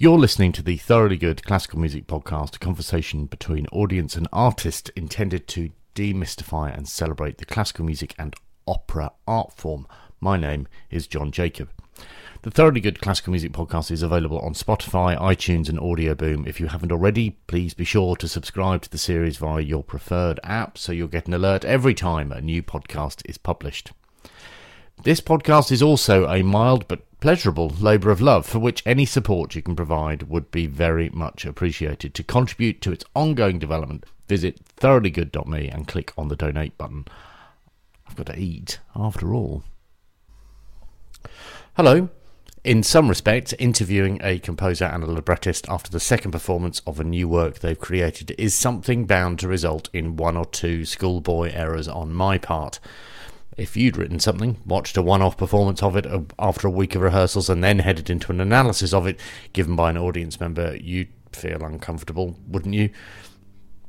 You're listening to the Thoroughly Good Classical Music Podcast, a conversation between audience and artist intended to demystify and celebrate the classical music and opera art form. My name is Jon Jacob. The Thoroughly Good Classical Music Podcast is available on Spotify, iTunes, and Audioboom. If you haven't already, please be sure to subscribe to the series via your preferred app so you'll get an alert every time a new podcast is published. This podcast is also a mild but pleasurable labour of love for which any support you can provide would be very much appreciated. To contribute to its ongoing development, visit thoroughlygood.me and click on the donate button. I've got to eat, after all. Hello. In some respects, interviewing a composer and a librettist after the second performance of a new work they've created is something bound to result in one or two schoolboy errors on my part if you'd written something, watched a one off performance of it after a week of rehearsals, and then headed into an analysis of it given by an audience member, you'd feel uncomfortable, wouldn't you?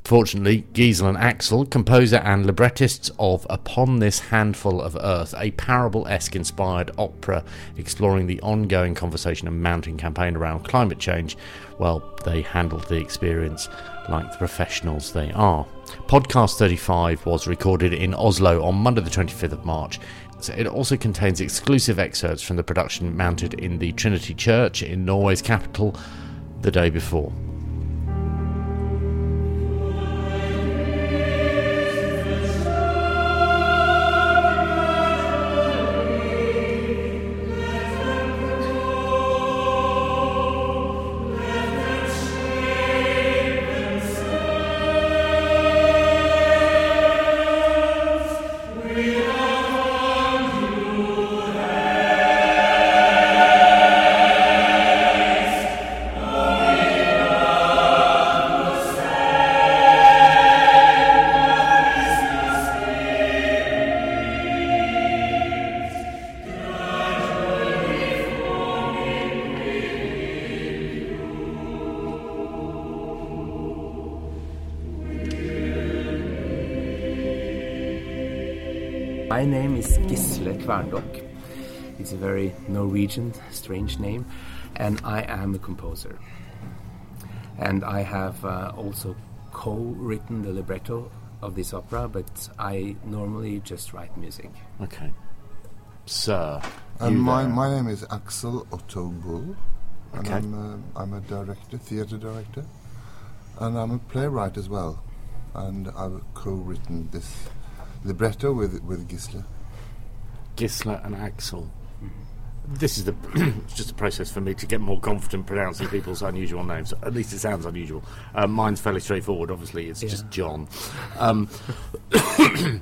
Fortunately, Gisle and Axel, composer and librettists of Upon This Handful of Earth, a parable esque inspired opera exploring the ongoing conversation and mounting campaign around climate change, well, they handled the experience like the professionals they are. Podcast 35 was recorded in Oslo on Monday, the 25th of March. It also contains exclusive excerpts from the production mounted in the Trinity Church in Norway's capital the day before. Norwegian, strange name, and I am a composer. And I have uh, also co-written the libretto of this opera, but I normally just write music. Okay. Sir. And my, there. my name is Axel Otto Bull, and Okay. I'm, uh, I'm a director, theatre director, and I'm a playwright as well. And I've co-written this libretto with with Gisle. Gisler and Axel. This is the it's just a process for me to get more confident pronouncing people's unusual names. At least it sounds unusual. Uh, mine's fairly straightforward. Obviously, it's just Jon. Um,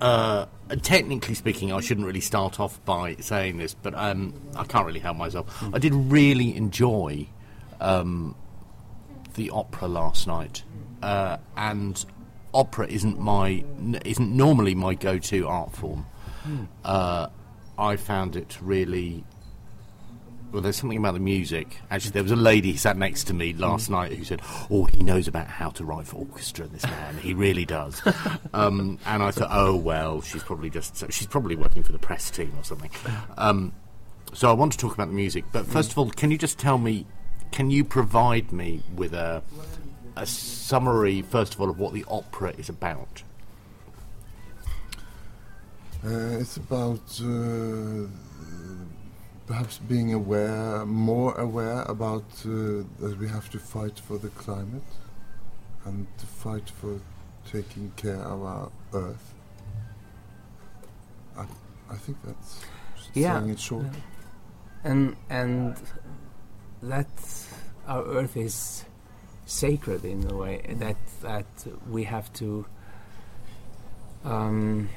uh, technically speaking, I shouldn't really start off by saying this, but um, I can't really help myself. I did really enjoy um, the opera last night, uh, and opera isn't my isn't normally my go-to art form. Uh, I found it really. Well, there's something about the music. Actually, there was a lady who sat next to me last night who said, "Oh, he knows about how to write for orchestra. This man, he really does." um, and I thought, "Oh well, she's probably just she's probably working for the press team or something." Um, so I want to talk about the music, but first of all, can you just tell me? Can you provide me with a a summary, first of all, of what the opera is about? Uh, it's about uh, perhaps being aware, more aware about uh, that we have to fight for the climate and to fight for taking care of our earth. I, I think that's Yeah. saying it short. And and that our earth is sacred in a way that that we have to um,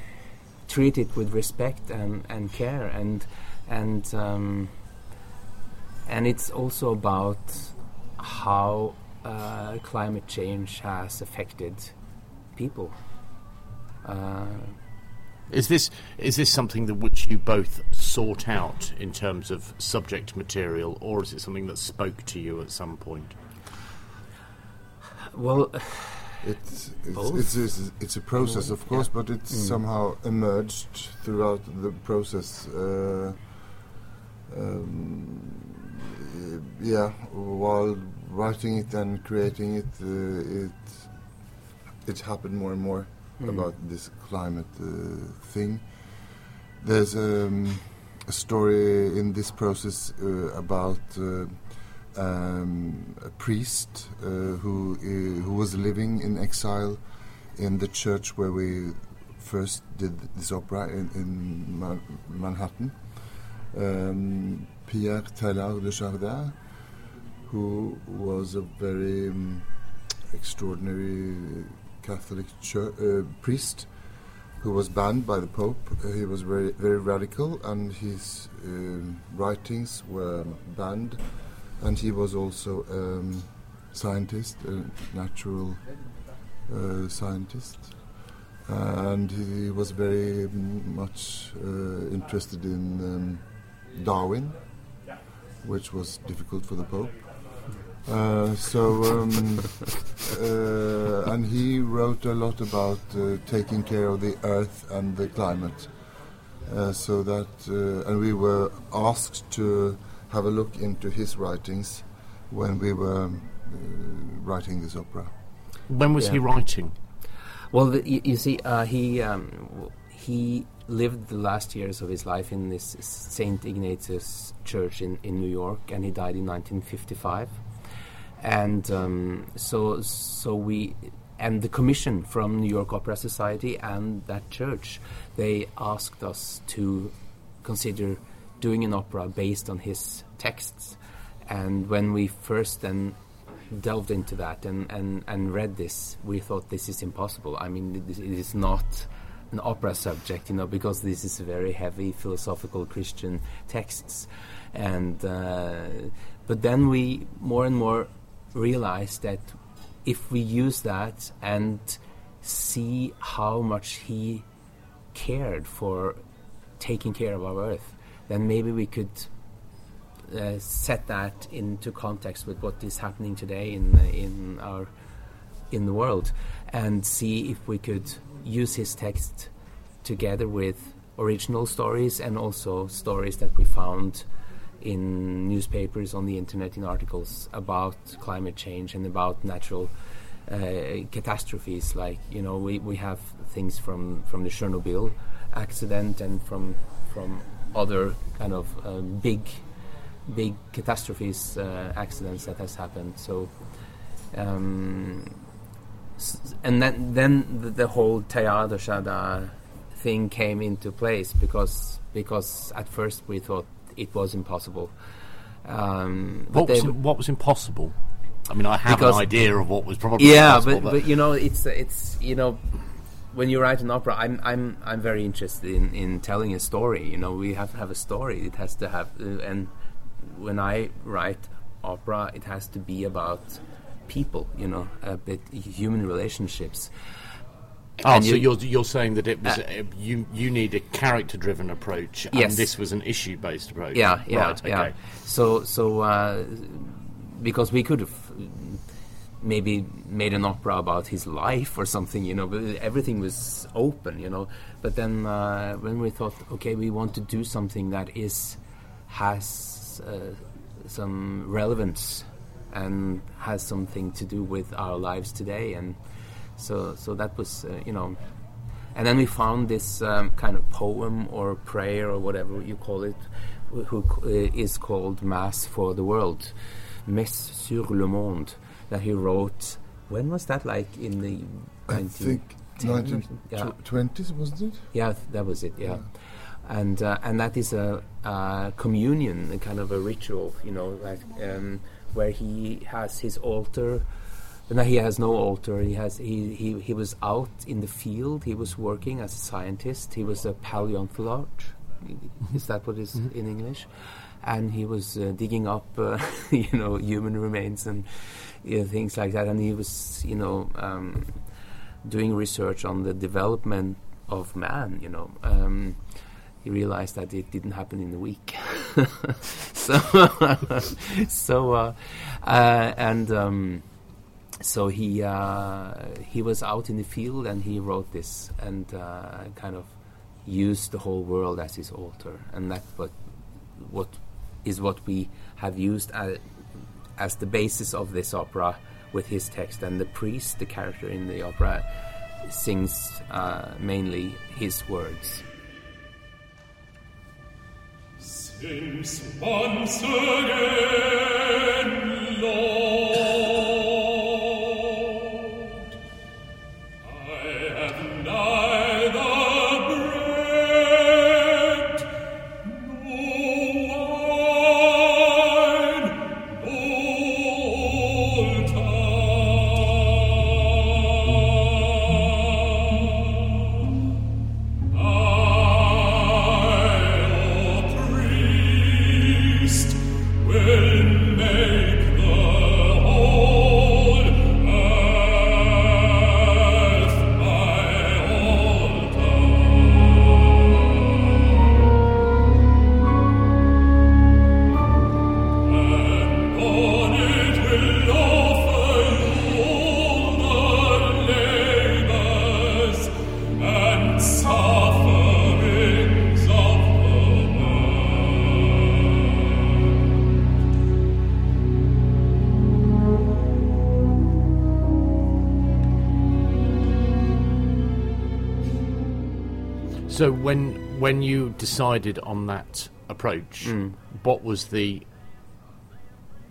treat it with respect and, and care and and um, and it's also about how uh, climate change has affected people. Uh, Is this is this something that which you both sought out in terms of subject material, or is it something that spoke to you at some point? well, It's it's, it's it's it's a process, of course, but it's Mm. somehow emerged throughout the process. Uh, um, yeah, while writing it and creating it, uh, it it happened more and more Mm. about this climate uh, thing. There's um, a story in this process uh, about uh, um, a priest uh, who uh, who was living in exile in the church where we first did this opera in, in Ma- Manhattan. Um, Pierre Teilhard de Chardin, who was a very um, extraordinary Catholic chur- uh, priest who was banned by the Pope. Uh, he was very, very radical, and his um, writings were banned. And he was also um, scientist, a natural uh, scientist, and he was very much uh, interested in um, Darwin, which was difficult for the Pope. Uh, so, um, uh, and he wrote a lot about uh, taking care of the earth and the climate. Uh, so that, and we were asked to have a look into his writings when we were uh, writing this opera. When was he writing? Well, the, you, you see, uh, he um, he lived the last years of his life in this Saint Ignatius Church in, in New York, and he died in 1955. And um, so, so we and the commission from New York Opera Society and that church, they asked us to consider doing an opera based on his texts. And when we first then delved into that and, and, and read this, we thought this is impossible. I mean, it, is not an opera subject, you know, because this is very heavy philosophical Christian texts. And uh, but then we more and more realized that if we use that and see how much he cared for taking care of our earth, then maybe we could uh, set that into context with what is happening today in in our in the world, and see if we could use his text together with original stories and also stories that we found in newspapers, on the internet, in articles about climate change and about natural uh, catastrophes. Like you know, we, we have things from, from the Chernobyl accident and from from other kind of um, big big catastrophes, uh, accidents that has happened. So. Um, s- and then, then the, the whole Teilhard Chardin thing came into place because because at first we thought it was impossible. Um, but What was, what was impossible? I mean, I have an idea of what was probably yeah, impossible, but, but you know, it's it's you know, when you write an opera, I'm I'm I'm very interested in, in telling a story. You know, we have to have a story. It has to have, uh, and when I write opera, it has to be about people. You know, a bit human relationships. Oh, And so you- you're you're saying that it was Uh, uh, you you need a character-driven approach, and Yes. this was an issue-based approach. Yeah, yeah, right, yeah. okay. So, so uh, because we could have maybe made an opera about his life or something, you know, but everything was open, you know. But then uh, when we thought, okay, we want to do something that is has uh, some relevance and has something to do with our lives today, and so so that was, uh, you know. And then we found this um, kind of poem or prayer or whatever you call it, wh- who uh, is called Mass for the World, Messe sur le Monde, that he wrote. When was that? Like in the I 19 think 1920s, something? Yeah. wasn't it? Yeah, th- that was it. Yeah, and uh, and that is a, a communion, a kind of a ritual, you know, like um, where he has his altar. No, he has no altar. He has he, he he was out in the field. He was working as a scientist. He was a paleontologist. Is that what is in English? And he was uh, digging up, uh, you know, human remains and you know, things like that. And he was, you know, um, doing research on the development of man. You know, um, he realized that it didn't happen in a week. so, so, uh, uh, and um, so he uh, he was out in the field and he wrote this and uh, kind of used the whole world as his altar, and that's what what is what we have used as, as the basis of this opera with his text. And the priest, the character in the opera, sings uh, mainly his words. Since once again, Lord, I have neither So when when you decided on that approach, Mm. what was the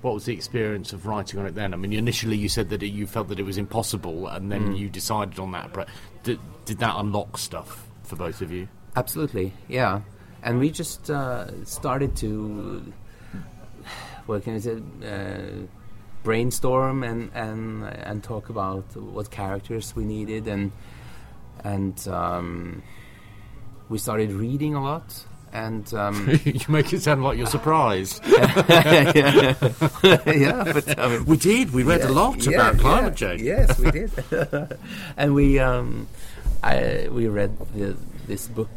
what was the experience of writing on it then? I mean, initially you said that it, you felt that it was impossible, and then Mm. you decided on that approach. Did, did that unlock stuff for both of you? Absolutely, yeah. And we just uh, started to, what can I say, uh, brainstorm and, and and talk about what characters we needed, and and um, we started reading a lot. And um, you make it sound like you're surprised. yeah, but I mean, we did. We read a lot yeah, about climate yeah. change. Yes, we did. and we um, I, we read the, this book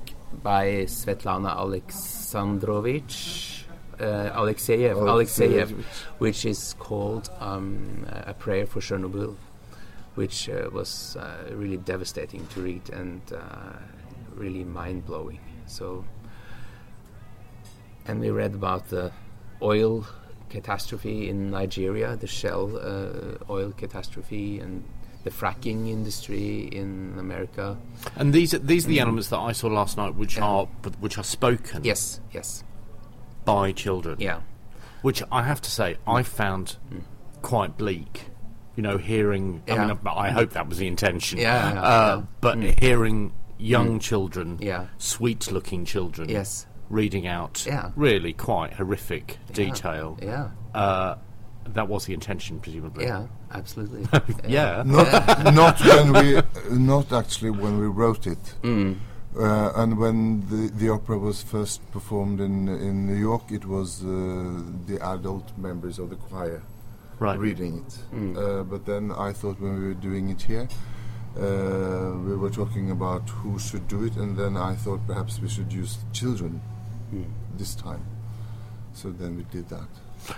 by Svetlana Alexandrovich uh, Alexeyev, Alexeyev, which is called um, A Prayer for Chernobyl, which uh, was uh, really devastating to read and uh, really mind blowing. So, and we read about the oil catastrophe in Nigeria, the Shell uh, oil catastrophe, and the fracking industry in America. And these are, these are the elements that I saw last night, which Yeah. are which are spoken Yes, yes, by children. yeah, which I have to say I found quite bleak. You know, hearing. I Yeah. mean, I I hope that was the intention. Yeah, uh, yeah. But hearing young children, Yeah. sweet-looking children, yes, reading out Yeah. really quite horrific yeah, detail. Yeah, Uh, that was the intention, presumably. yeah, absolutely. Yeah. Not, not when we, not actually when we wrote it. Mm. Uh, and when the, the opera was first performed in in New York, it was uh, the adult members of the choir Right. reading it. Mm. Uh, but then I thought when we were doing it here, uh, we were talking about who should do it, and then I thought perhaps we should use children Mm. this time. So then we did that.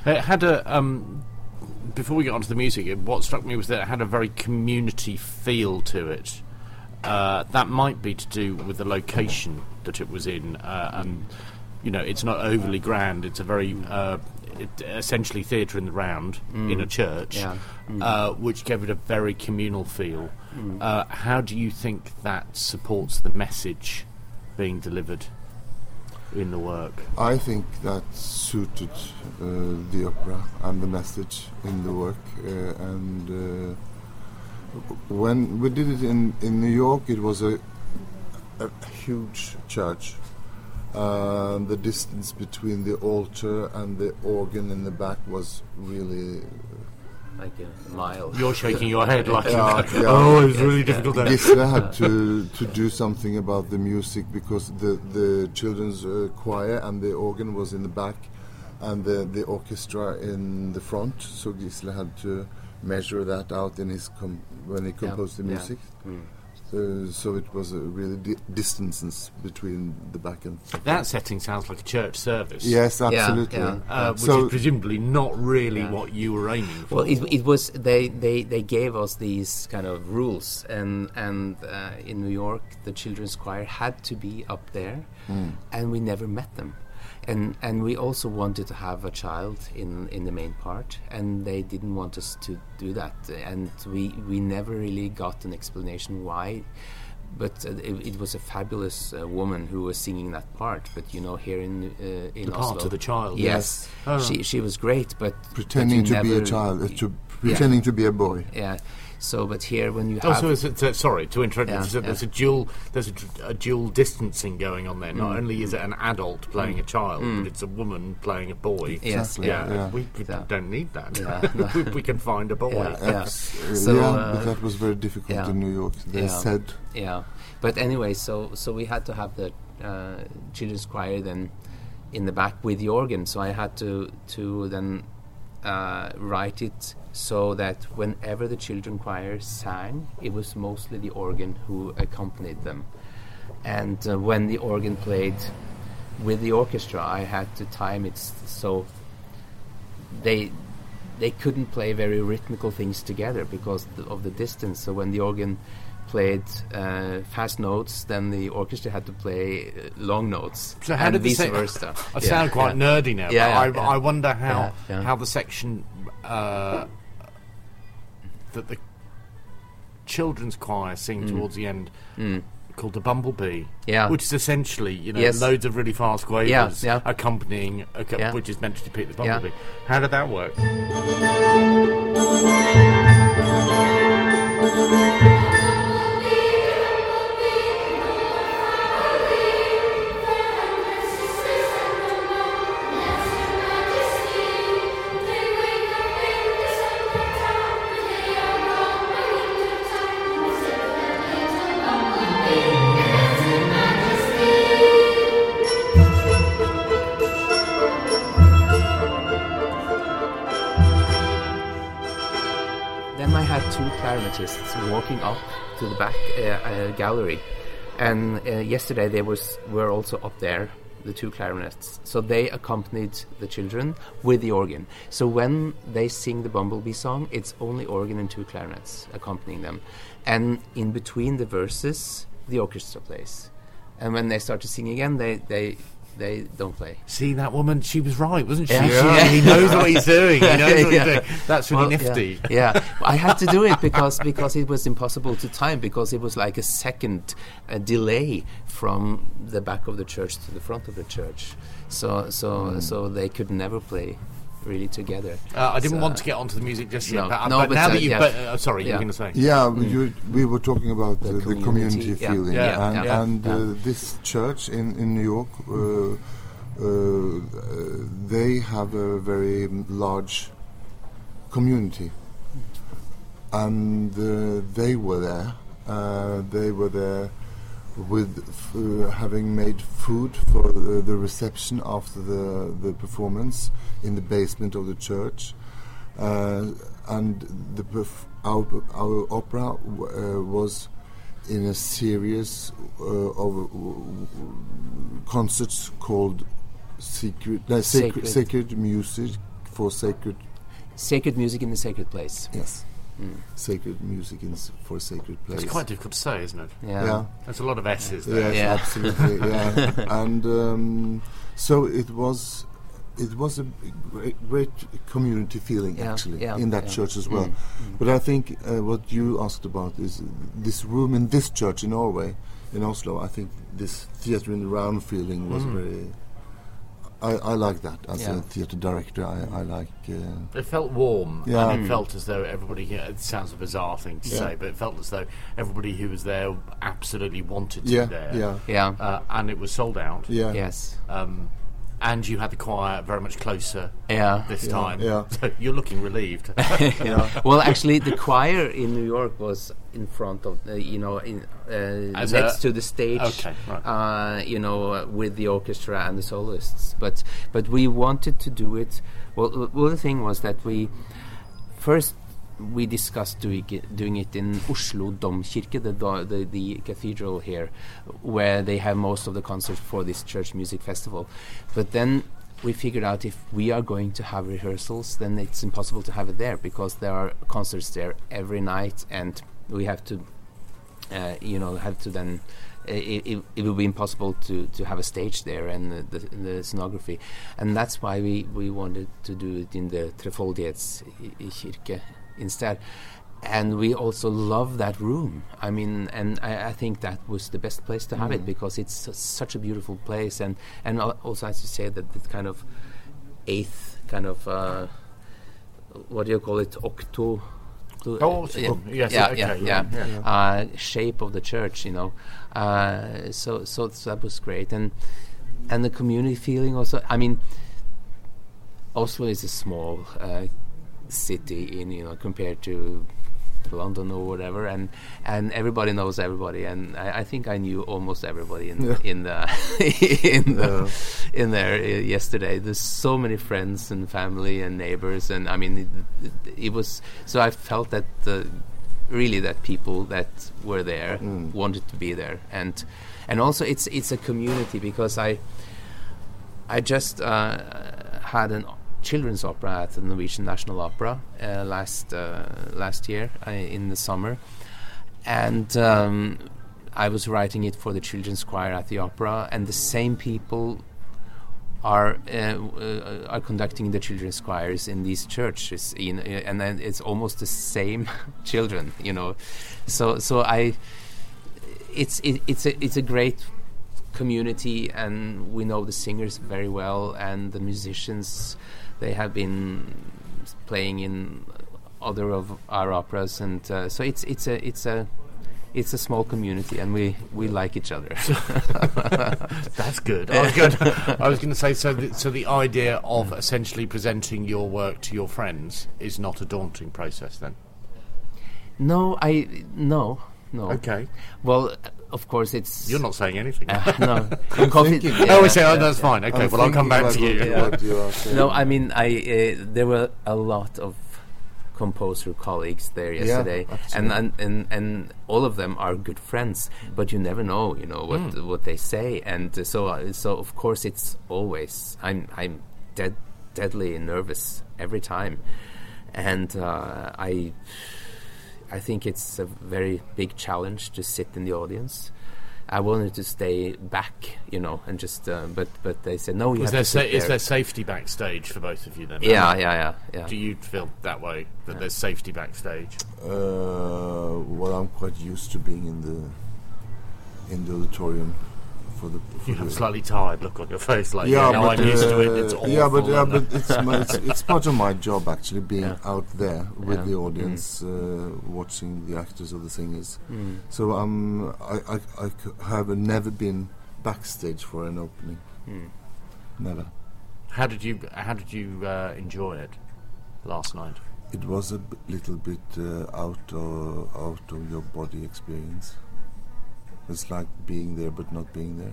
It had a. Um, before we get onto the music, it- what struck me was that it had a very community feel to it. Uh, that might be to do with the location that it was in, uh, and you know, it's not overly grand. It's a very uh, it, essentially theatre in the round in a church, Yeah. uh, which gave it a very communal feel. Uh, how do you think that supports the message being delivered in the work? I think that suited uh, the opera and the message in the work. Uh, and uh, when we did it in, in New York, it was a, a huge church. Uh, the distance between the altar and the organ in the back was really. Like a mile. You're shaking your head like, Yeah, yeah. oh, it's really difficult. There. Gisle had to, to do something about the music because the, the children's uh, choir and the organ was in the back and the, the orchestra in the front. So Gisle had to measure that out in his com- when he composed the yeah. music. Mm. Uh, so it was a really di- distances between the back and That setting sounds like a church service. yes, absolutely. yeah. Uh, which So- is presumably not really Yeah. what you were aiming for. Well, it, it was they, they, they gave us these kind of rules, and and uh, in New York, the children's choir had to be up there, Mm. and we never met them. And and we also wanted to have a child in in the main part, and they didn't want us to do that, and we we never really got an explanation why. But uh, it, it was a fabulous uh, woman who was singing that part. But you know, here in uh, in The part Oslo, of the child. yes, Oh, she she was great, but but Pretending you to be a child, uh, to pretending to be a boy. Yeah. So, but here when you Oh, have so it's, it's, uh, sorry to interrupt. Yeah, you. So there's a dual there's a, d- a dual distancing going on there. Mm. Not only is it an adult playing a child, but it's a woman playing a boy. yes, Exactly, Yeah, yeah. we, we Yeah. don't need that. Yeah, no. we, we can find a boy. Yeah, yeah. So, yeah, uh, but that was very difficult yeah. in New York. They Yeah. said Yeah, but anyway, so so we had to have the uh, children's choir then in the back with the organ. So I had to to then uh, write it so that whenever the children choir sang, it was mostly the organ who accompanied them. And uh, when the organ played with the orchestra, I had to time it so they they couldn't play very rhythmical things together because of the distance. So when the organ played uh, fast notes, then the orchestra had to play uh, long notes, So how and did the vice versa. I Yeah, sound quite yeah. nerdy now, Yeah, I. I wonder how how the section uh, that the children's choir sing towards the end, called the Bumblebee, Mm. Yeah. which is essentially you know Yes. loads of really fast quavers Yeah, yeah. accompanying, a, Yeah. which is meant to depict the. Bumblebee. How did that work? Gallery, and uh, yesterday they was were also up there, the two clarinets. So they accompanied the children with the organ. So when they sing the Bumblebee song, it's only organ and two clarinets accompanying them, and in between the verses, the orchestra plays. And when they start to sing again, they they they don't play. See that woman? She was right, wasn't she? Yeah. Yeah. he knows what he's doing. He knows what Yeah. he's doing. That's really Well, yeah, nifty. Yeah, I had to do it because because it was impossible to time because it was like a second uh, delay from the back of the church to the front of the church. So so so they could never play really together. Uh, I didn't So, want to get onto the music just yet, No. but, No, but but, now uh, that you, yeah. but, uh, sorry, you Yeah. were going to say. Yeah, we- you, we were talking about The the, the community, community yeah, feeling, yeah, and, yeah. and Yeah. Uh, this church in in New York, uh, uh, uh, they have a very large community, and uh, they were there. Uh, they were there with f- uh, having made food for the, the reception after the the performance in the basement of the church, uh, and the our our opera w- uh, was in a series uh, of concerts called secret, no, sacred, Sacred. sacred music for sacred Sacred music in the sacred place. yes sacred music in, s- for sacred place It's quite difficult to say, isn't it? Yeah. yeah There's a lot of S's there. Yes, Yeah. absolutely. Yeah, and um, so it was. It was a great, great community feeling Yeah, actually yeah, in that yeah. church as well. Mm, But I think uh, what you asked about is this room in this church in Norway, in Oslo. I think this theatre in the round feeling was Mm. very. I, I like that as Yeah. a theatre director. I, I like. Uh, It felt warm, Yeah. and it Mm. felt as though everybody. yeah, It sounds a bizarre thing to Yeah. say, but it felt as though everybody who was there absolutely wanted to yeah, be there. yeah, Yeah. Uh, and it was sold out. yeah, Yes. Um, and you had the choir very much closer Yeah. this Yeah, time. yeah. So you're looking relieved. yeah. well, actually, the choir in New York was in front of, uh, you know, in, uh, next a- to the stage. Okay, right. Uh, you know, uh, with the orchestra and the soloists. But but we wanted to do it. Well, well, the thing was that we first we discussed doing it, doing it in Oslo Domkirke, the, the the cathedral here, where they have most of the concerts for this church music festival. But then we figured out if we are going to have rehearsals, then it's impossible to have it there because there are concerts there every night, and we have to, uh, you know, have to then it, it, it would be impossible to, to have a stage there and the, the, the scenography, and that's why we, we wanted to do it in the Trefoldighetskirke instead. And we also love that room. I mean, and I, I think that was the best place to have it because it's su- such a beautiful place, and and al- also as you say that the kind of eighth kind of uh, what do you call it octo. Oh. Yes, yeah, okay, yeah, yeah, yeah, Uh, shape of the church, you know. Uh, so, so, so that was great, and and the community feeling also. I mean, Oslo is a small uh, city in you know compared to London or whatever, and and everybody knows everybody, and I, I think I knew almost everybody in Yeah. in the in the in there uh, yesterday. There's so many friends and family and neighbors, and I mean, it, it, it was so I felt that the really that people that were there wanted to be there, and and also it's it's a community because I I just uh, had an children's opera at the Norwegian National Opera uh, last uh, last year uh, in the summer, and um, I was writing it for the children's choir at the opera, and the same people are uh, uh, are conducting the children's choirs in these churches, in, uh, and then it's almost the same children, you know. So so I, it's it, it's a it's a great community, and we know the singers very well, and the musicians. They have been playing in other of our operas, and uh, so it's it's a it's a it's a small community, and we we like each other. That's good. I was going. I was going to say so. The, so the idea of essentially presenting your work to your friends is not a daunting process, then. no, I no no. Okay. Well, of course it's. You're not saying anything. Uh, no. Coffee- thinking. I yeah, always say, "Oh, yeah. that's fine." Okay, I'm well, I'll come back to you. Yeah. what you are saying. No, I mean, I uh, there were a lot of composer colleagues there Yeah, yesterday, and, and and and all of them are good friends. But you never know, you know what what they say, and uh, so uh, so of course it's always I'm I'm dead deadly nervous every time, and uh, I I think it's a very big challenge to sit in the audience. I wanted to stay back, you know, and just, uh, but but they said no. You Is have there to sa- is there. there safety backstage for both of you then? Yeah, yeah, yeah, yeah. Do you feel that way that there's safety backstage? Uh, well, I'm quite used to being in the in the auditorium for the. For You have a slightly tired look on your face, like yeah, but, I'm used to it. uh, It's awful. yeah, but yeah, uh, but it's, my, it's it's part of my job actually being Yeah. out there with Yeah. the audience, uh, watching the actors or the singers. Mm. So um, I, I, I have never been backstage for an opening. Mm. Never. how did you how did you uh, enjoy it last night? It was a b- little bit uh, out of out of your body experience. It's like being there but not being there.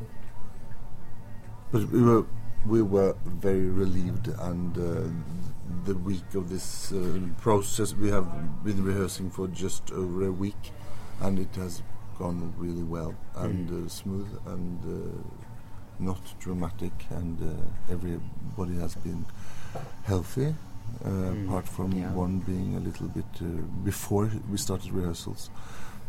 But we were we were very relieved, and uh, the week of this uh, process we have been rehearsing for just over a week, and it has gone really well and uh, smooth and uh, not dramatic, and uh, everybody has been healthy. Uh, Mm, apart from yeah. one being a little bit uh, before we started rehearsals,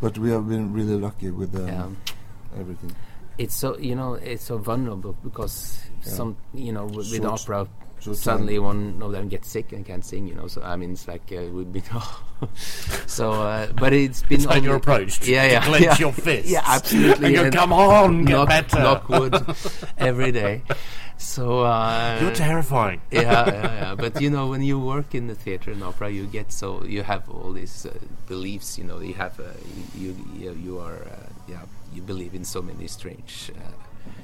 but we have been really lucky with um, Yeah. everything. It's so you know it's so vulnerable because Yeah. some you know with, with Short- opera short suddenly time. one of them gets sick and can't sing you know so I mean it's like uh, we've been so uh, but it's been Is that only- your approach? To, yeah yeah clench yeah. your fists. yeah absolutely And go, and come on, get knock, better. knock wood every day so uh, You're terrifying. yeah, yeah, yeah. But you know, when you work in the theater and opera, you get so you have all these uh, beliefs. You know, you have uh, you, you you are uh, yeah you believe in so many strange. Uh,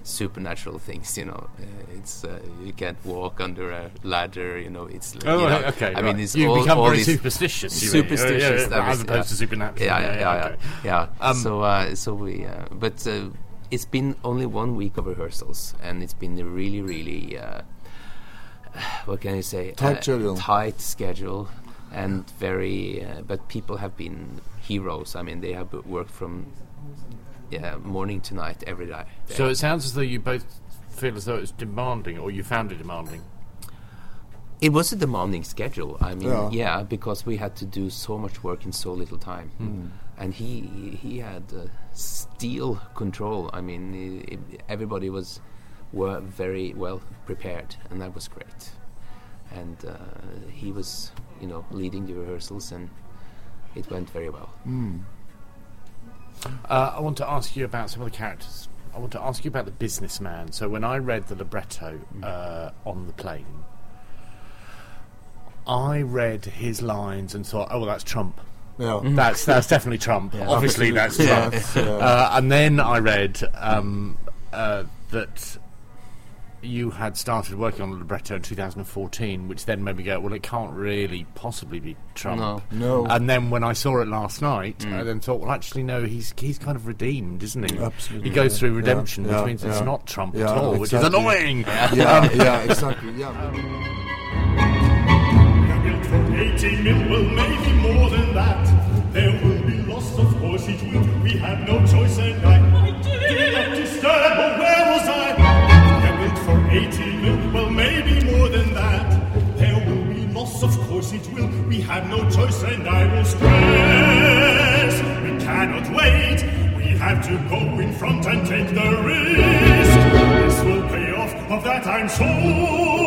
supernatural things you know uh, it's uh, you can't walk under a ladder you know it's like, Oh, you know, right, okay. i mean it's you all, become all very superstitious. mean. superstitious, yeah, yeah, as opposed to supernatural. yeah, yeah, yeah, okay. yeah. Um, so, uh, so we, uh, but uh, it's been only one week of rehearsals, and it's been a really, really, uh, what can I say? Tight Uh, schedule. Tight schedule, and very. Uh, but people have been heroes. I mean, they have worked from yeah morning to night every day. So it sounds as though you both feel as though it's demanding, or you found it demanding. It was a demanding schedule. I mean, Yeah. yeah, because we had to do so much work in so little time, and he he had uh, steel control. I mean, i i everybody was were very well prepared, and that was great. And uh, he was, you know, leading the rehearsals, and it went very well. Uh, I want to ask you about some of the characters. I want to ask you about the businessman. So when I read the libretto uh, on the plane, I read his lines and thought, "Oh, well, that's Trump. Yeah. That's that's definitely Trump. Obviously, that's Trump." Yeah. Uh, and then I read um, uh, that you had started working on the libretto in 2014, which then made me go, "Well, it can't really possibly be Trump." No. No. And then when I saw it last night, I then thought, well, actually, no, he's he's kind of redeemed, isn't he? Absolutely. He goes through redemption, yeah, which means it's not Trump Yeah, at all, which is annoying. yeah, yeah, exactly. Yeah. 80 mil, well, maybe more than that. There will be loss, of course it will. We have no choice, and I did not disturb. Oh, where was I? Are built for 80 mil, well, maybe more than that. There will be loss, of course it will. We have no choice, and I will stress. We cannot wait. We have to go in front and take the risk. This will pay off, of that I'm sure.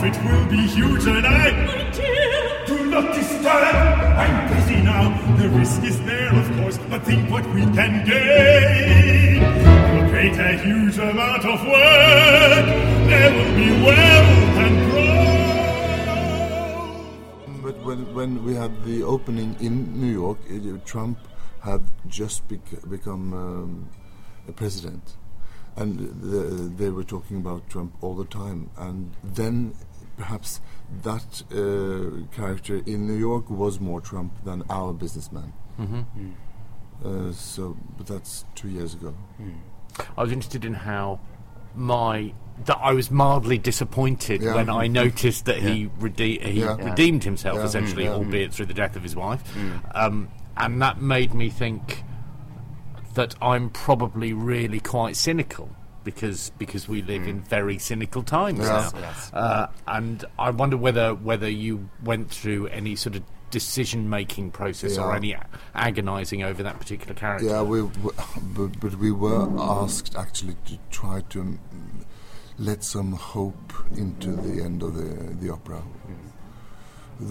Profit will be huge, and I, my dear, do not disturb. I'm busy now. The risk is there, of course, but think what we can gain. We'll create a huge amount of work. There will be wealth and growth. But when, when we had the opening in New York, it, Trump had just bec- become um, a president. And the, they were talking about Trump all the time. And then perhaps that uh, character in New York was more Trump than our businessman. Uh, so, but that's two years ago. I was interested in how my that I was mildly disappointed Yeah. when I noticed that he rede- he Yeah. redeemed himself Yeah. essentially, Yeah. albeit through the death of his wife, um, and that made me think that I'm probably really quite cynical because because we live in very cynical times Yeah. now, Yes. uh, and I wonder whether whether you went through any sort of decision making process or Yeah. any agonising over that particular character. Yeah, we, w but, but we were asked actually to try to mm, let some hope into the end of the the opera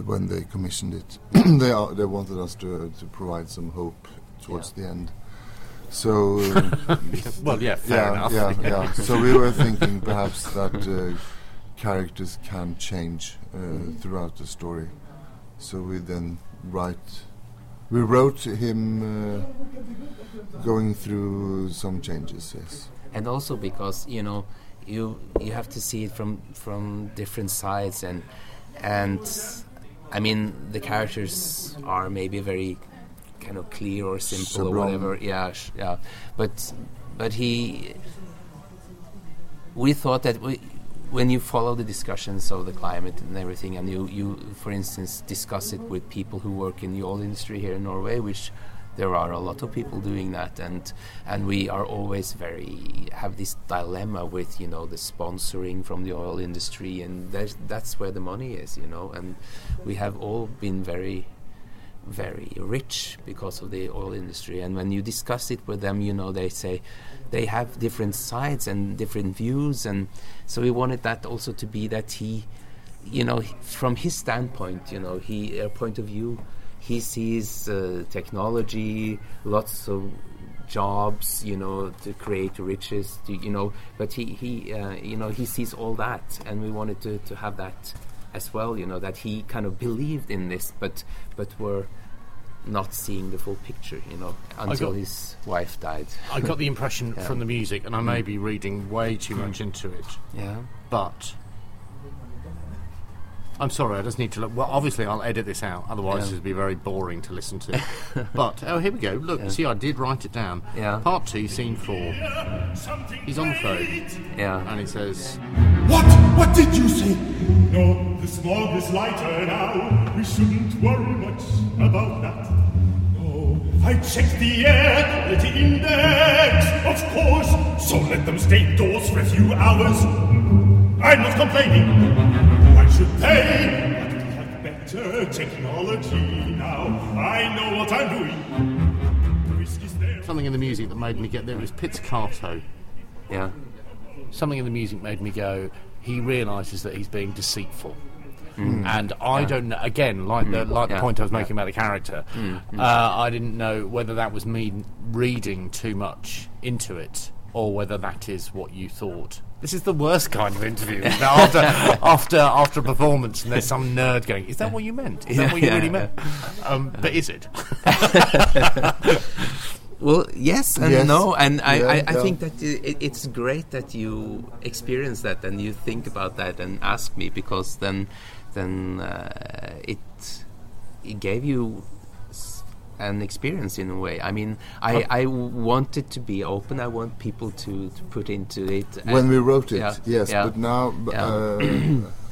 when they commissioned it. they are, they wanted us to to provide some hope towards Yeah. the end. So Well, yeah, fair yeah, enough. yeah, yeah. So we were thinking perhaps that uh, characters can change uh, throughout the story. So we then write. We wrote him uh, going through some changes. Yes. and also because you know you you have to see it from from different sides and and I mean the characters are maybe very kind of clear or simple or whatever. Yeah sh- yeah. But but he we thought that we when you follow the discussions of the climate and everything, and you, you, for instance, discuss it with people who work in the oil industry here in Norway, which there are a lot of people doing that, and and we are always very have this dilemma with you know the sponsoring from the oil industry, and that's where the money is, you know, and we have all been very very rich because of the oil industry. And when you discuss it with them, you know, they say they have different sides and different views. And so we wanted that also to be that he, you know, from his standpoint, you know, he, uh, point of view, he sees uh, technology, lots of jobs, you know, to create riches, to, you know, but he, he uh, you know, he sees all that. And we wanted to, to have that as well, you know, that he kind of believed in this, but but were not seeing the full picture, you know, until got- his wife died. I got the impression Yeah. from the music, and I may mm. be reading way too mm. much into it, Yeah. but I'm sorry, I just need to look. Well, obviously, I'll edit this out, otherwise, Yeah. it'd be very boring to listen to. but, oh, here we go. Look, you see, I did write it down. Yeah. Part two, scene four. Something He's on the phone, Yeah. and he says, What? What did you say? No, the smog is lighter now. We shouldn't worry much about that. No, I checked the air quality index, of course. So let them stay indoors for a few hours. I'm not complaining. Why should they? But we have better technology now. I know what I'm doing. The risk is there. Something in the music that made me get there was pizzicato. Yeah. Something in the music made me go. He realizes that he's being deceitful. And I don't know. Again, like the like the point I was making about the character, uh, I didn't know whether that was me reading too much into it, or whether that is what you thought. This is the worst kind of interview. After after after a performance, and there's some nerd going, "Is that what you meant? Is that Yeah, what you yeah, really yeah. meant?" Um, but is it? Well, yes and Yes. no, and I, Yeah, I, I yeah. think that it, it's great that you experience that and you think about that and ask me because then, then uh, it it gave you an experience in a way. I mean, I, I want it to be open. I want people to, to put into it. when we wrote it, yeah, yes, but now, uh,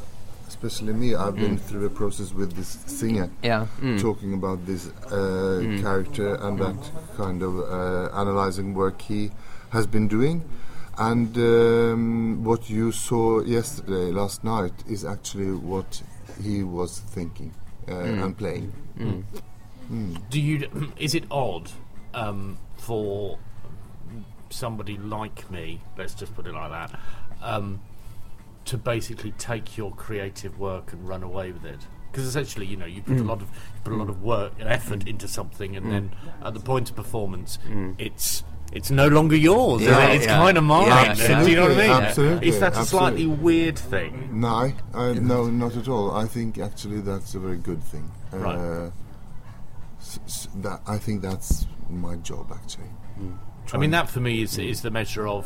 especially me, I've been through a process with this singer, yeah, mm, talking about this uh, character and that kind of uh, analyzing work he has been doing. And um, what you saw yesterday, last night, is actually what he was thinking uh, and playing. Do you? Is it odd um, for somebody like me? Let's just put it like that. Um, to basically take your creative work and run away with it, because essentially, you know, you put a mm. lot of you put a lot of work and effort mm. into something, and mm. then at the point of performance, it's. It's no longer yours. Yeah, it? It's yeah. kind of mine. Yeah, Do you know what I mean? absolutely, Is that a slightly weird thing? No, I, uh, no, not at all. I think actually that's a very good thing. Right. Uh, s- s- that I think that's my job actually. I mean, that for me is is the measure of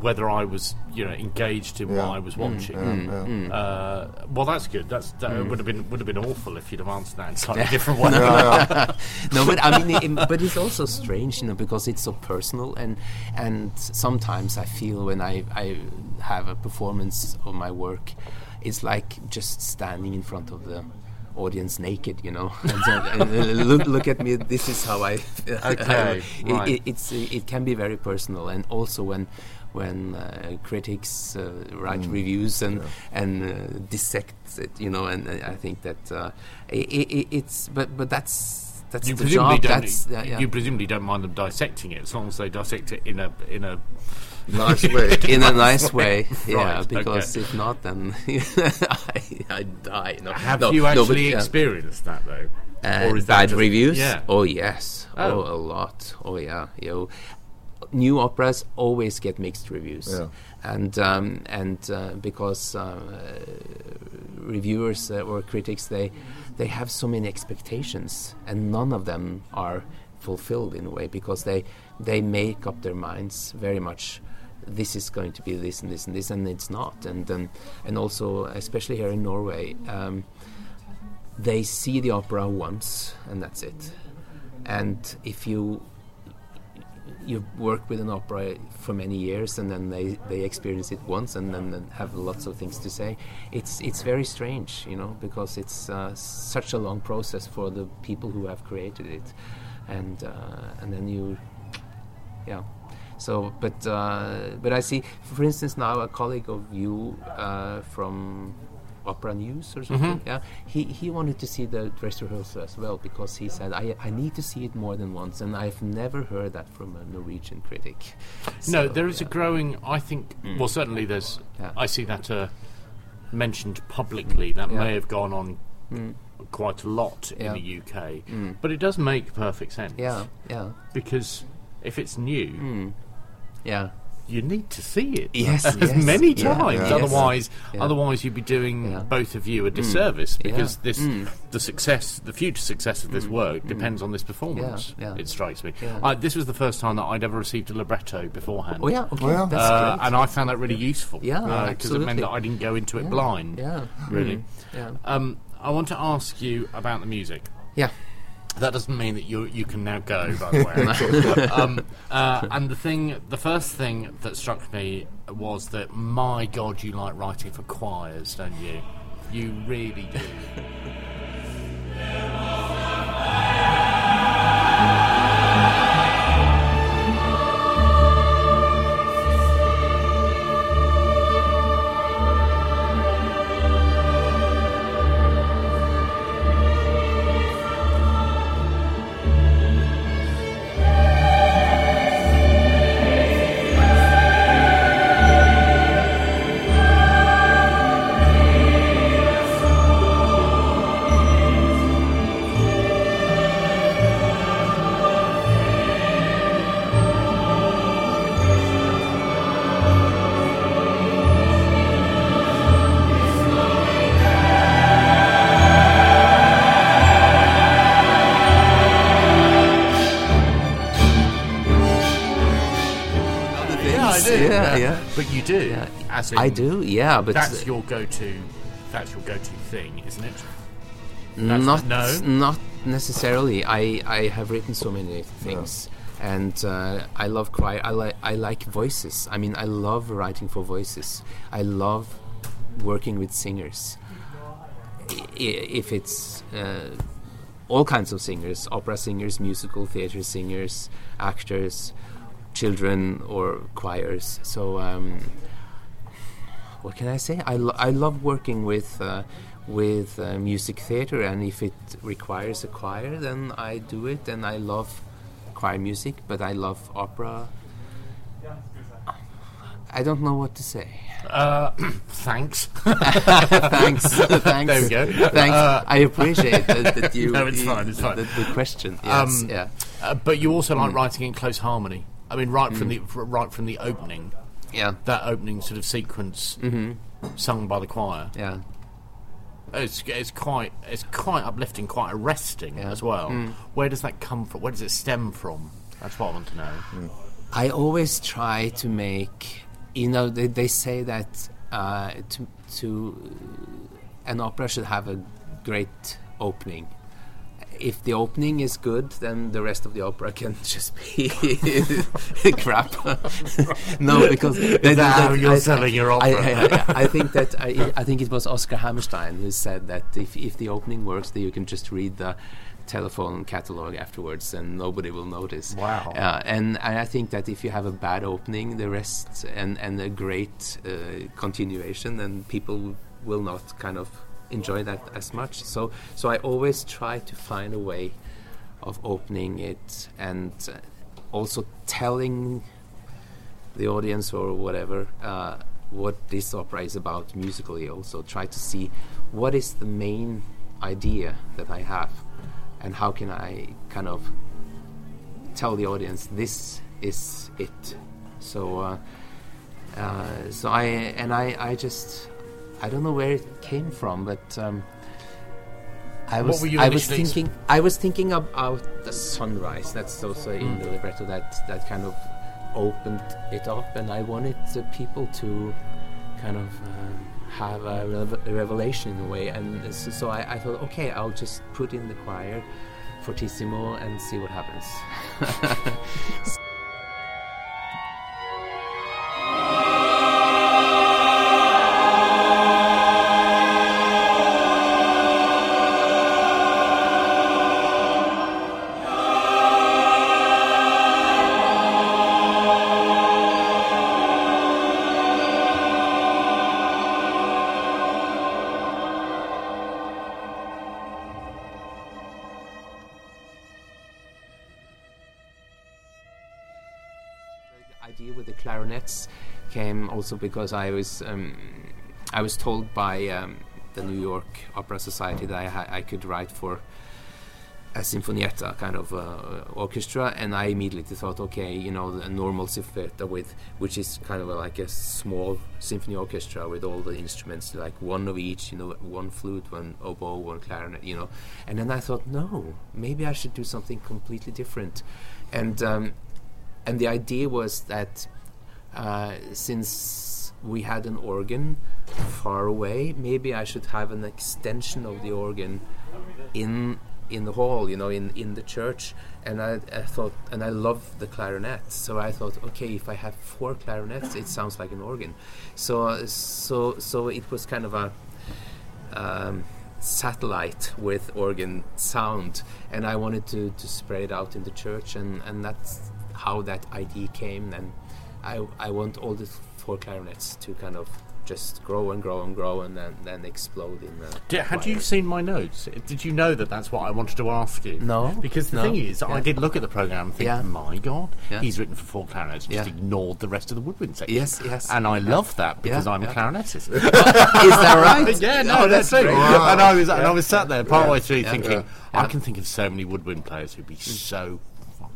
whether I was, you know, engaged in Yeah. what I was mm, watching. Yeah, yeah. Uh, well, that's good. That's that would have been would have been awful if you'd have answered that in a slightly different way. no, but I mean, it, but it's also strange, you know, because it's so personal, and and sometimes I feel when I I have a performance of my work, it's like just standing in front of the audience naked, you know, and, so, and, uh, look look at me. This is how I. Okay, it, right. it, it's it can be very personal, and also when. When uh, critics uh, write Mm. reviews and and uh, dissect it, you know, and uh, I think that uh, i i it's but but that's that's You the presumably job. don't. That's yeah, yeah. You presumably don't mind them dissecting it, as long as they dissect it in a in a. Nice way. in a nice way, yeah. Right, Because okay. if not, then I, I die. No, Have no, you no, but, actually yeah. experienced that though? Uh, Or is bad just- reviews? Yeah. Oh yes. Oh. Oh. a lot. Oh yeah. Yo, new operas always get mixed reviews, Yeah. And um, and uh, because uh, reviewers uh, or critics they they have so many expectations, and none of them are fulfilled in a way because they they make up their minds very much. This is going to be this and this and this, and it's not. And um, and also, especially here in Norway, um, they see the opera once and that's it. And if you you work with an opera for many years and then they, they experience it once and then, have lots of things to say, it's it's very strange, you know, because it's uh, such a long process for the people who have created it, and uh, and then you, yeah. So, but uh, but I see, for instance, now a colleague of you uh, from Opera News or mm-hmm. something. Yeah, he he wanted to see the dress rehearsal as well because he said I I need to see it more than once, and I've never heard that from a Norwegian critic. No, So, there is a growing. I think. Mm. Well, certainly there's. Yeah. I see that uh, mentioned publicly. That Yeah. may have gone on mm. quite a lot Yeah. in the UK, mm. but it does make perfect sense. Yeah, yeah, Because if it's new, yeah. You need to see it Yes, as yes, many times. yeah. Otherwise, Yeah. otherwise you'd be doing Yeah. both of you a disservice because Yeah. this Mm. the success, the future success of this work depends on this performance. Yeah, yeah. It strikes me. Yeah. I, this was the first time that I'd ever received a libretto beforehand. Oh yeah, okay, yeah. that's Uh, great. and I found that really useful. Yeah, because it meant that I didn't go into it Yeah, blind. yeah, really. Mm, yeah, Um, I want to ask you about the music. yeah. That doesn't mean that you you can now go. By the way, um, uh, and the thing, the first thing that struck me was that my God, you like writing for choirs, don't you? You really do. as I do. Yeah, but That's your go-to. That's your go-to thing, isn't it? That's- not no? not necessarily. I I have written so many things, and uh, I love choir. I like I like voices. I mean, I love writing for voices. I love working with singers. I- If it's uh, all kinds of singers, opera singers, musical theater singers, actors, children, or choirs. So. Um, what can I say? I, lo- I love working with uh, with uh, music theater, and if it requires a choir, then I do it. And I love choir music, but I love opera. I don't know what to say. Uh, thanks. thanks, thanks. There we go. Thanks. Uh, I appreciate that, that you. No, it's fine, it's fine. The, the question. Yes. Um, yeah. Uh, but you also like writing in close harmony. I mean, right from the right from the opening, Yeah. that opening sort of sequence sung by the choir. Yeah. It's, it's quite it's quite uplifting, quite arresting Yeah. as well. Mm. Where does that come from? Where does it stem from? That's what I want to know. I always try to make, you know, they, they say that uh, to, to an opera should have a great opening. If the opening is good, then the rest of the opera can just be crap. no, because that how you're selling your I, opera? I, I, I think that I, I think it was Oscar Hammerstein who said that if, if the opening works, then you can just read the telephone catalog afterwards, and nobody will notice. Wow. Uh, and I I think that if you have a bad opening, the rest and and a great uh, continuation, then people will not kind of enjoy that as much. So so I always try to find a way of opening it and uh, also telling the audience or whatever uh, what this opera is about musically. Also try to see what is the main idea that I have and how can I kind of tell the audience this is it. So, uh, uh, so I and I, I just I don't know where it came from, but um, I was I was ex- thinking I was thinking about the sunrise. That's also in Mm. the libretto that that kind of opened it up, and I wanted the people to kind of. Um, have a, rev- a revelation in a way, and so, so I, I thought, okay, I'll just put in the choir, fortissimo, and see what happens. also because I was um, I was told by um, the New York Opera Society that I, I could write for a sinfonietta kind of uh, orchestra, and I immediately thought, okay, you know, the normal sinfonietta with which is kind of like a small symphony orchestra with all the instruments, like one of each, you know, one flute, one oboe, one clarinet, you know, and then I thought, no, maybe I should do something completely different, and um, and the idea was that uh, since we had an organ far away, maybe I should have an extension of the organ in in the hall, you know, in in the church. And I, I thought, and I love the clarinet, so I thought, okay, if I have four clarinets, it sounds like an organ. So so so it was kind of a um, satellite with organ sound, and I wanted to, to spread it out in the church, and, and that's how that idea came. And I I want all the four clarinets to kind of just grow and grow and grow, and then then explode in the. Did, had you seen my notes? Did you know that that's what I wanted to ask you? No, Because the no, thing is, I did look at the program and think, Yeah. my God, Yeah. he's written for four clarinets, just Yeah. ignored the rest of the woodwind section. Yes, yes. And I love that because Yeah, I'm yeah. a clarinetist. Is that right? yeah, no, Oh, that's, that's it. great. And I was, and I was sat there partway through Yeah. thinking, Yeah. I can think of so many woodwind players who'd be mm. so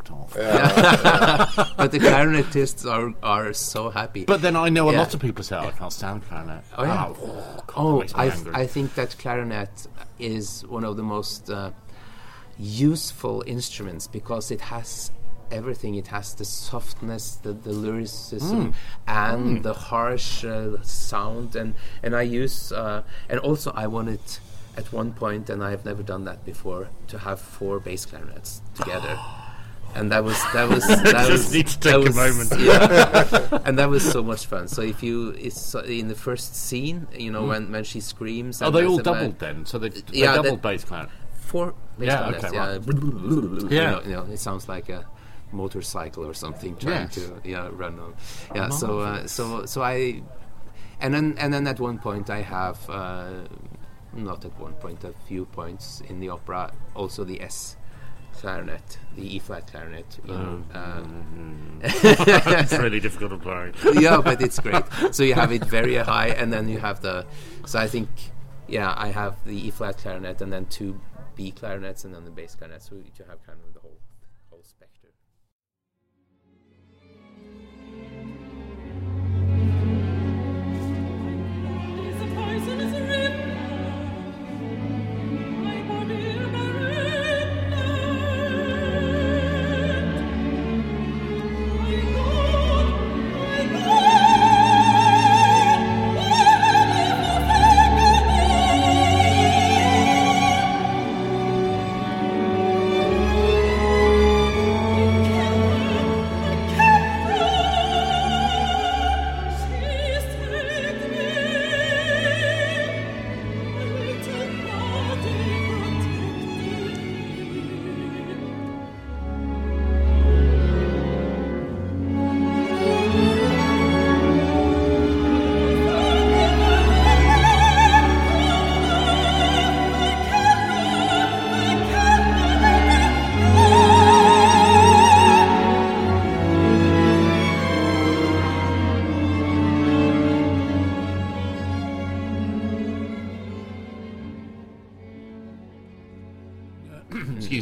fucked off. but the clarinetists are are so happy. But then I know a Yeah. lot of people say, oh, I can't stand clarinet. Oh, yeah. Oh, God, that Oh, makes me I, angry. I think that clarinet is one of the most uh, useful instruments because it has everything. It has the softness, the, the lyricism, and the harsh uh, sound. And and I use uh, and also I wanted at one point, and I have never done that before, to have four bass clarinets together. And that was that was that Just was need to that was- moment. yeah. and that was so much fun. So if you it's in the first scene, you know when when she screams. Are and they all doubled then? So they, they Yeah, doubled bass clarinet. four bass Yeah, okay, yeah. right. You know, you know, it sounds like a motorcycle or something trying Yes. to yeah run on. Yeah, so uh, so so I and then and then at one point I have uh, not at one point a few points in the opera also the S clarinet, the E flat clarinet. You know, Oh. uh, it's really difficult to play. yeah, but it's great. So you have it very high, and then you have the. So I think, yeah, I have the E flat clarinet, and then two B clarinets, and then the bass clarinet. So you have kind of the whole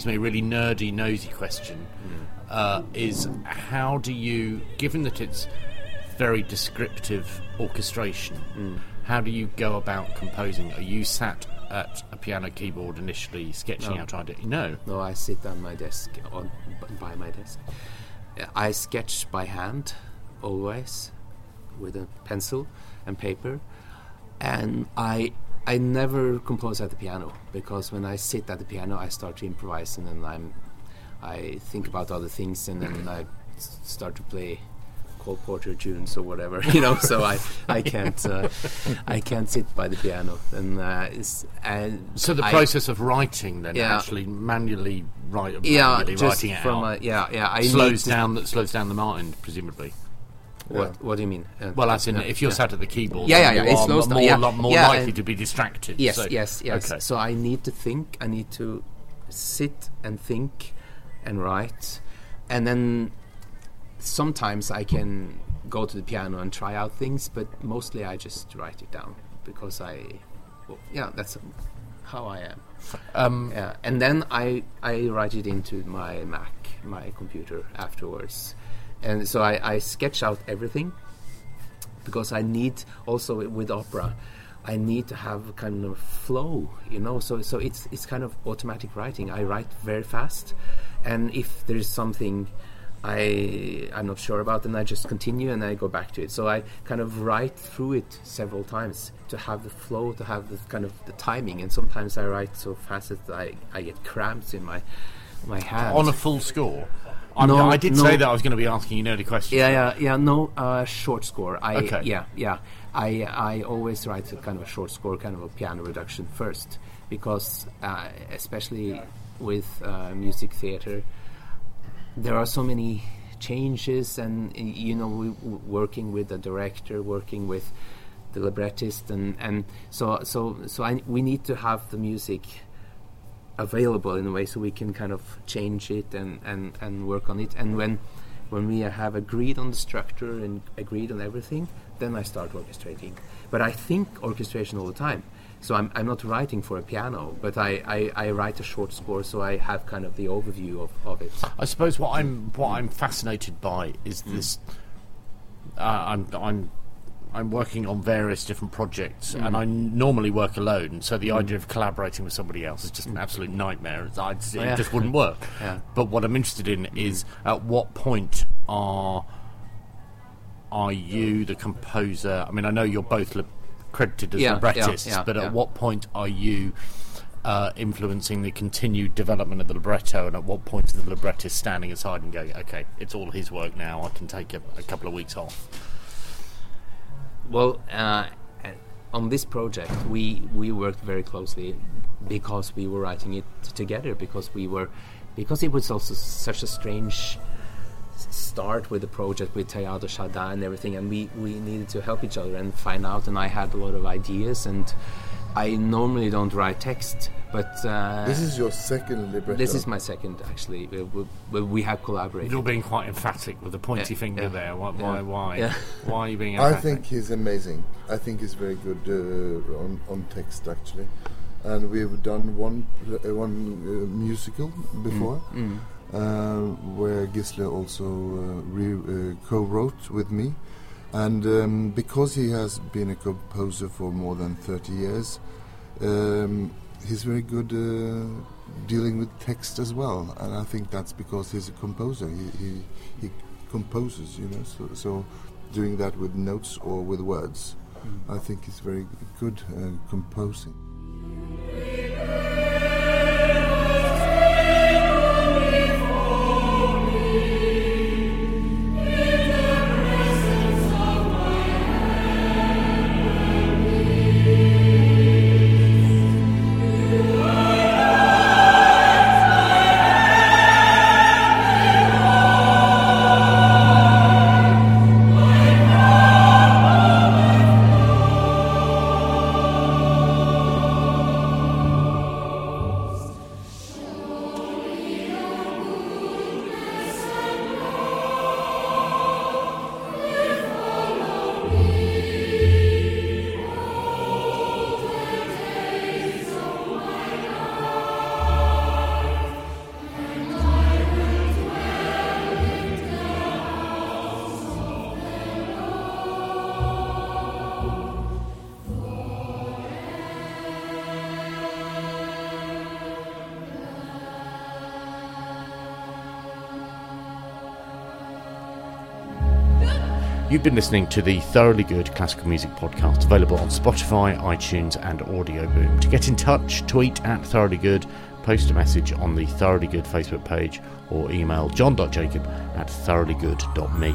excuse me, really nerdy, nosy question uh, is how do you, given that it's very descriptive orchestration, how do you go about composing? Are you sat at a piano keyboard initially sketching No. out ideas? No. No, I sit on my desk, on by my desk. I sketch by hand, always, with a pencil and paper, and I I never compose at the piano because when I sit at the piano, I start to improvise, and then I'm I think about other things, and then I start to play Cole Porter tunes or whatever, you know. So I I can't uh, I can't sit by the piano, and uh, it's, and So the I- process of writing then, Yeah. actually manually write, yeah, manually writing it from out, a, yeah, yeah. I slows down that slows down the mind, presumably. What What do you mean? Uh, Well, as in, if you're sat at the keyboard, Yeah, yeah, you yeah, it are slows down, more, lo- more likely to be distracted. Yes, so- yes, yes. Okay. So I need to think. I need to sit and think and write, and then sometimes I can go to the piano and try out things, but mostly I just write it down because I, well, yeah, that's how I am. Um, Yeah, and then I I write it into my Mac, my computer afterwards, and so I, I sketch out everything because I need also with opera, I need to have kind of flow, you know. So so it's it's kind of automatic writing. I write very fast, and if there is something I I'm not sure about, then I just continue and I go back to it. So I kind of write through it several times to have the flow, to have the kind of the timing. And sometimes I write so fast that I I get cramps in my my hands. on a full score. I'm, No, I did no. say that I was going to be asking you nerdy questions. Yeah, yeah, yeah. No, uh, short score. I Okay. yeah, yeah. I I always write a kind of a short score, kind of a piano reduction first, because uh, especially with uh, music theater, there are so many changes, and you know, we, working with the director, working with the librettist, and and so so so I, we need to have the music available in a way so we can kind of change it and, and, and work on it. And when when we have agreed on the structure and agreed on everything, then I start orchestrating. But I think orchestration all the time. So I'm, I'm not writing for a piano, but I, I, I write a short score so I have kind of the overview of, of it. I suppose what I'm what I'm fascinated by is this. Uh, I'm I'm I'm working on various different projects, mm. and I normally work alone. So the mm. idea of collaborating with somebody else is just an mm. absolute nightmare. It's- I just- Oh, yeah. It just wouldn't work. Yeah. But what I'm interested in is at what point are are you the composer? I mean, I know you're both li- credited as Yeah, librettists, but at what point are you uh, influencing the continued development of the libretto, and at what point is the librettist standing aside and going, "Okay, it's all his work now. I can take a, a couple of weeks off." Well, uh, on this project, we we worked very closely because we were writing it together. Because we were, because it was also such a strange start with the project with Teilhard Chardin and everything, and we we needed to help each other and find out. And I had a lot of ideas, and I normally don't write text, but uh, This is your second libretto. this is my second actually. We, we, we- we have collaborated. You're being quite emphatic with the pointy Yeah, finger yeah, there. Why? yeah, Why? Why? yeah. why are you being? I think he's amazing. I think he's very good uh, on, on text actually, and we've done one uh, one uh, musical before, Mm. uh, where Gisle also uh, re- uh, co-wrote with me, and um, because he has been a composer for more than thirty years, um, he's very good uh, dealing with text as well, and I think that's because he's a composer. He he, he composes, you know, so, so doing that with notes or with words, I think he's very good uh, composing. You've been listening to the Thoroughly Good Classical Music Podcast, available on Spotify, iTunes, and Audioboom. To get in touch, tweet at Thoroughly Good, post a message on the Thoroughly Good Facebook page, or email jon.jacob at thoroughlygood.me.